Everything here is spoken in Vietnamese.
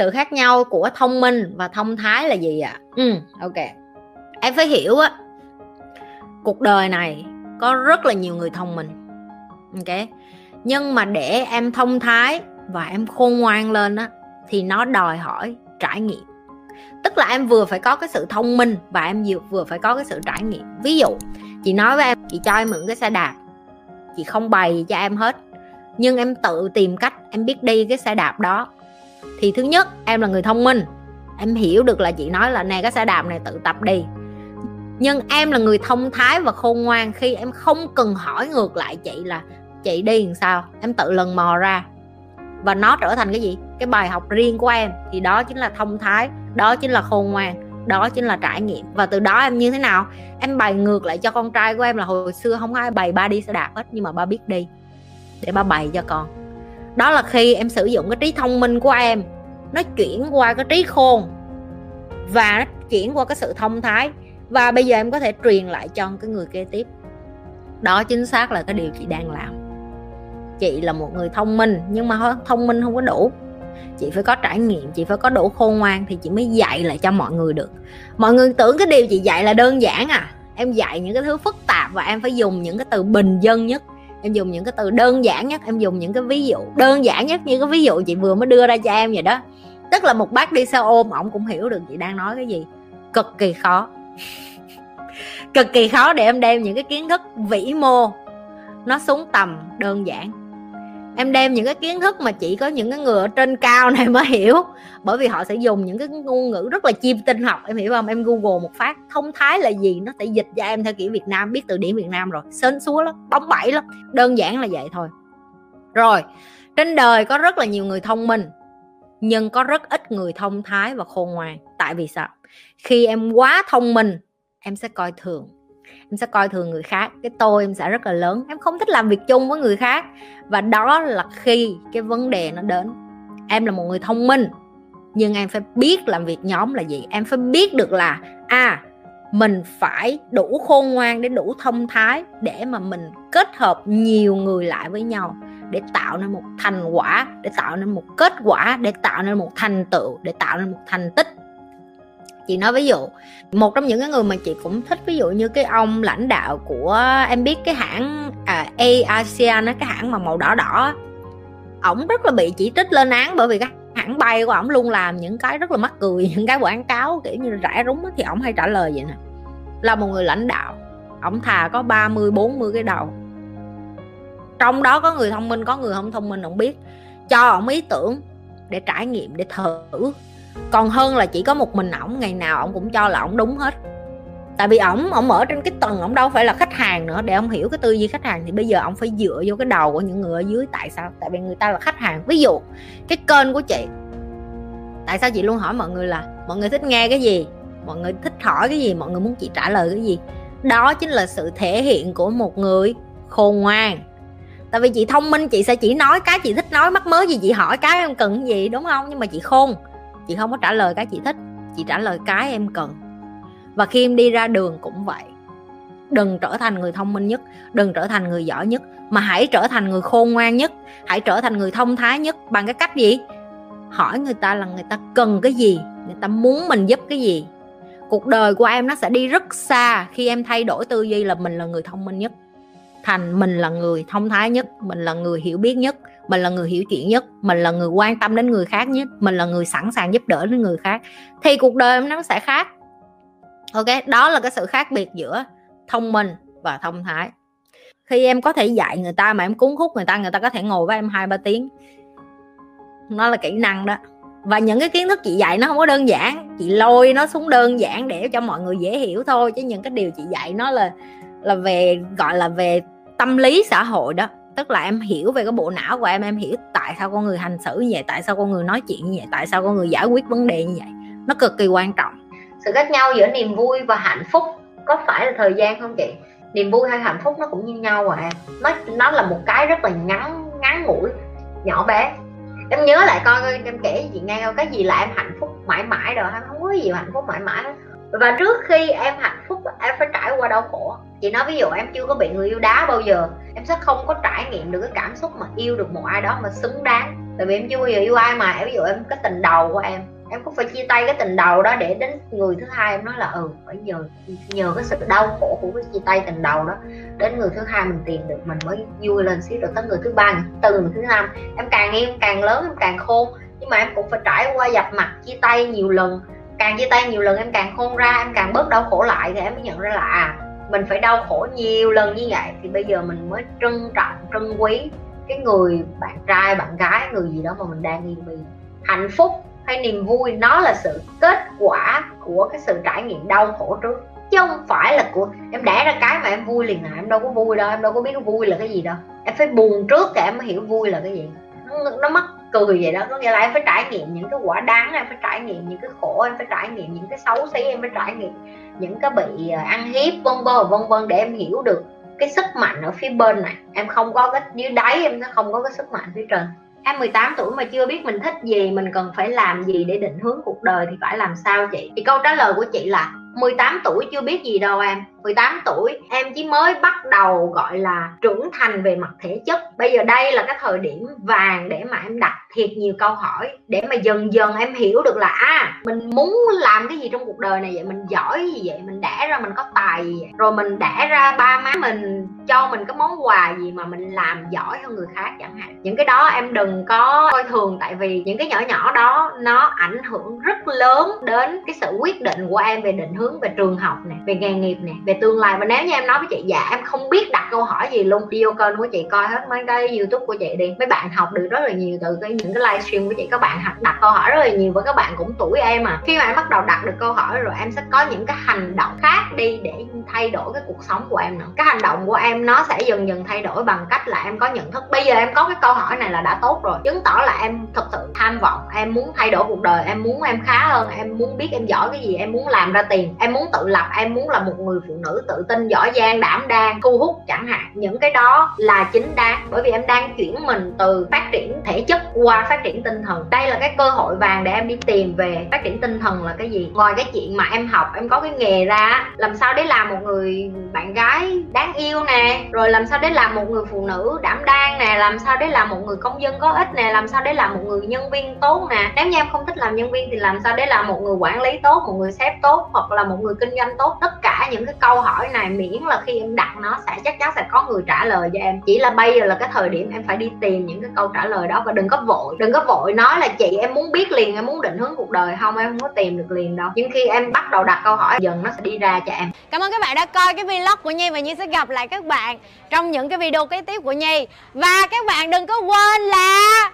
sự khác nhau của thông minh và thông thái là gì ạ? À? ừ ok. Em phải hiểu á, cuộc đời này có rất là nhiều người thông minh, ok? Nhưng mà để em thông thái và em khôn ngoan lên á, thì nó đòi hỏi trải nghiệm. Tức là em vừa phải có cái sự thông minh và em vừa phải có cái sự trải nghiệm. Ví dụ, chị nói với em, chị cho em mượn cái xe đạp, chị không bày cho em hết, nhưng em tự tìm cách em biết đi cái xe đạp đó thì thứ nhất, em là người thông minh. Em hiểu được là chị nói là nè, cái xe đạp này tự tập đi. Nhưng em là người thông thái và khôn ngoan khi em không cần hỏi ngược lại chị là, chị đi làm sao? Em tự lần mò ra. Và nó trở thành cái gì? Cái bài học riêng của em. Thì đó chính là thông thái, đó chính là khôn ngoan, đó chính là trải nghiệm. Và từ đó em như thế nào? Em bày ngược lại cho con trai của em là hồi xưa không ai bày ba đi xe đạp hết, nhưng mà ba biết đi. Để ba bày cho con đó là khi em sử dụng cái trí thông minh của em, nó chuyển qua cái trí khôn và nó chuyển qua cái sự thông thái. Và bây giờ em có thể truyền lại cho cái người kế tiếp. Đó chính xác là cái điều chị đang làm. Chị là một người thông minh, nhưng mà thông minh không có đủ. Chị phải có trải nghiệm, chị phải có đủ khôn ngoan thì chị mới dạy lại cho mọi người được. Mọi người tưởng cái điều chị dạy là đơn giản à. Em dạy những cái thứ phức tạp và em phải dùng những cái từ bình dân nhất em dùng những cái từ đơn giản nhất, em dùng những cái ví dụ đơn giản nhất như cái ví dụ chị vừa mới đưa ra cho em vậy đó. Tức là một bác đi xe ôm, ổng cũng hiểu được chị đang nói cái gì. Cực kỳ khó. Cực kỳ khó để em đem những cái kiến thức vĩ mô nó xuống tầm, đơn giản em đem những cái kiến thức mà chỉ có những cái người ở trên cao này mới hiểu. Bởi vì họ sẽ dùng những cái ngôn ngữ rất là chim tinh học. Em hiểu không? Em google một phát, thông thái là gì? Nó sẽ dịch cho em theo kiểu việt nam, biết từ điển việt nam rồi. Sến súa lắm, bóng bẩy lắm. Đơn giản là vậy thôi. Rồi, trên đời có rất là nhiều người thông minh, nhưng có rất ít người thông thái và khôn ngoan. Tại vì sao? Khi em quá thông minh, em sẽ coi thường em sẽ coi thường người khác. Cái tôi em sẽ rất là lớn. Em không thích làm việc chung với người khác. Và đó là khi cái vấn đề nó đến. Em là một người thông minh, nhưng em phải biết làm việc nhóm là gì. Em phải biết được là à mình phải đủ khôn ngoan để đủ thông thái để mà mình kết hợp nhiều người lại với nhau để tạo nên một thành quả, để tạo nên một kết quả, để tạo nên một thành tựu, để tạo nên một thành tích chị nói ví dụ một trong những cái người mà chị cũng thích ví dụ như cái ông lãnh đạo của em biết cái hãng à, ASEAN cái hãng mà màu đỏ đỏ ổng rất là bị chỉ trích lên án bởi vì cái hãng bay của ổng luôn làm những cái rất là mắc cười những cái quảng cáo kiểu như rải rúng thì ổng hay trả lời vậy nè. Là một người lãnh đạo ổng thà có 30 40 cái đầu. Trong đó có người thông minh có người không thông minh ổng biết. Cho ổng ý tưởng để trải nghiệm để thử còn hơn là chỉ có một mình ổng, ngày nào ổng cũng cho là ổng đúng hết. Tại vì ổng ổng ở trên cái tầng ổng đâu phải là khách hàng nữa. Để ổng hiểu cái tư duy khách hàng thì bây giờ ổng phải dựa vô cái đầu của những người ở dưới. Tại sao? Tại vì người ta là khách hàng. Ví dụ, cái kênh của chị. Tại sao chị luôn hỏi mọi người là, mọi người thích nghe cái gì? Mọi người thích hỏi cái gì? Mọi người muốn chị trả lời cái gì? Đó chính là sự thể hiện của một người khôn ngoan. Tại vì chị thông minh, chị sẽ chỉ nói cái chị thích nói, mắc mớ gì chị hỏi cái em cần gì, đúng không? Nhưng mà chị khôn chị không có trả lời cái chị thích, chị trả lời cái em cần. Và khi em đi ra đường cũng vậy. Đừng trở thành người thông minh nhất, đừng trở thành người giỏi nhất, mà hãy trở thành người khôn ngoan nhất, hãy trở thành người thông thái nhất bằng cái cách gì? Hỏi người ta là người ta cần cái gì, người ta muốn mình giúp cái gì. Cuộc đời của em nó sẽ đi rất xa khi em thay đổi tư duy là mình là người thông minh nhất. Thành mình là người thông thái nhất, mình là người hiểu biết nhất mình là người hiểu chuyện nhất, mình là người quan tâm đến người khác nhất, mình là người sẵn sàng giúp đỡ đến người khác. Thì cuộc đời em nó sẽ khác. Ok, đó là cái sự khác biệt giữa thông minh và thông thái. Khi em có thể dạy người ta mà em cuốn hút người ta người ta có thể ngồi với em hai ba tiếng. Nó là kỹ năng đó. Và những cái kiến thức chị dạy nó không có đơn giản. Chị lôi nó xuống đơn giản để cho mọi người dễ hiểu thôi. Chứ những cái điều chị dạy nó là là về, gọi là về tâm lý xã hội đó tức là em hiểu về cái bộ não của em em hiểu tại sao con người hành xử như vậy, tại sao con người nói chuyện như vậy, tại sao con người giải quyết vấn đề như vậy. Nó cực kỳ quan trọng. Sự khác nhau giữa niềm vui và hạnh phúc có phải là thời gian không chị? Niềm vui hay hạnh phúc nó cũng như nhau à. Nó nó là một cái rất là ngắn ngắn ngủi, nhỏ bé. Em nhớ lại coi em kể chị nghe cái gì là em hạnh phúc mãi mãi rồi, không có gì hạnh phúc mãi mãi hết và trước khi em hạnh phúc, em phải trải qua đau khổ. Chị nói ví dụ em chưa có bị người yêu đá bao giờ, em sẽ không có trải nghiệm được cái cảm xúc mà yêu được một ai đó mà xứng đáng. Tại vì em chưa bao giờ yêu ai mà, em ví dụ em cái tình đầu của em em cũng phải chia tay cái tình đầu đó để đến người thứ hai em nói là ừ phải nhờ nhờ cái sự đau khổ của cái chia tay tình đầu đó đến người thứ hai mình tìm được mình mới vui lên xíu, rồi tới người thứ ba người thứ tư người thứ năm. Em càng yêu càng lớn, em càng khôn, nhưng mà em cũng phải trải qua dập mặt, chia tay nhiều lần càng chia tay nhiều lần em càng khôn ra em càng bớt đau khổ lại thì em mới nhận ra là à mình phải đau khổ nhiều lần như vậy. Thì bây giờ mình mới trân trọng trân quý cái người bạn trai bạn gái người gì đó mà mình đang yêu. Mình hạnh phúc hay niềm vui nó là sự kết quả của cái sự trải nghiệm đau khổ trước chứ không phải là của em đẻ ra cái mà em vui liền à em đâu có vui đâu em đâu có biết vui là cái gì đâu. Em phải buồn trước thì em mới hiểu vui là cái gì. Nó, nó mất cười vậy đó, có nghĩa là em phải trải nghiệm những cái quả đáng em phải trải nghiệm những cái khổ, em phải trải nghiệm những cái xấu xí, em phải trải nghiệm những cái bị ờ, ăn hiếp, vân vân vân vân để em hiểu được cái sức mạnh ở phía bên này. Em không có cái, dưới đáy em nó không có cái sức mạnh phía trên. Em 18 tuổi mà chưa biết mình thích gì, mình cần phải làm gì để định hướng cuộc đời thì phải làm sao chị? Thì câu trả lời của chị là 18 tuổi chưa biết gì đâu em. 18 tuổi, em chỉ mới bắt đầu gọi là trưởng thành về mặt thể chất. Bây giờ đây là cái thời điểm vàng để mà em đặt thiệt nhiều câu hỏi, để mà dần dần em hiểu được là à mình muốn làm cái gì trong cuộc đời này vậy? Mình giỏi gì vậy? Mình đẻ ra mình có tài gì vậy? Rồi mình đẻ ra ba má mình, cho mình cái món quà gì mà mình làm giỏi hơn người khác chẳng hạn. Những cái đó em đừng có coi thường, tại vì những cái nhỏ nhỏ đó, nó ảnh hưởng rất lớn đến cái sự quyết định của em về định hướng về trường học này về nghề nghiệp này về tương lai. Và nếu như em nói với chị dạ em không biết đặt câu hỏi gì luôn. Đi vô kênh của chị coi hết mấy cái youtube của chị đi. Mấy bạn học được rất là nhiều, từ cái những cái livestream của chị, các bạn học đặt câu hỏi rất là nhiều và các bạn cũng tuổi em à. Khi mà em bắt đầu đặt được câu hỏi rồi, em sẽ có những cái hành động khác đi để thay đổi cái cuộc sống của em nữa. Cái hành động của em nó sẽ dần dần thay đổi bằng cách là em có nhận thức, bây giờ em có cái câu hỏi này là đã tốt rồi. Chứng tỏ là em thực sự tham vọng, em muốn thay đổi cuộc đời, em muốn em khá hơn, em muốn biết em giỏi cái gì, em muốn làm ra tiền em muốn tự lập, em muốn là một người phụ nữ tự tin, giỏi giang, đảm đang, thu hút chẳng hạn. Những cái đó là chính đáng, bởi vì em đang chuyển mình từ phát triển thể chất qua phát triển tinh thần. Đây là cái cơ hội vàng để em đi tìm về phát triển tinh thần là cái gì? Ngoài cái chuyện mà em học, em có cái nghề ra làm sao để làm một người bạn gái đáng yêu nè, rồi làm sao để làm một người phụ nữ đảm đang nè, làm sao để làm một người công dân có ích nè, làm sao để làm một người nhân viên tốt nè. Nếu như em không thích làm nhân viên thì làm sao để làm một người quản lý tốt, một người sếp tốt, hoặc là là một người kinh doanh tốt, tất cả những cái câu hỏi này miễn là khi em đặt nó sẽ chắc chắn sẽ có người trả lời cho em. Chỉ là bây giờ là cái thời điểm em phải đi tìm những cái câu trả lời đó và đừng có vội, đừng có vội nói là chị, em muốn biết liền, em muốn định hướng cuộc đời không? Em không có tìm được liền đâu. Nhưng khi em bắt đầu đặt câu hỏi, dần nó sẽ đi ra cho em. Cảm ơn các bạn đã coi cái vlog của nhi và nhi sẽ gặp lại các bạn trong những cái video kế tiếp của nhi. Và các bạn đừng có quên là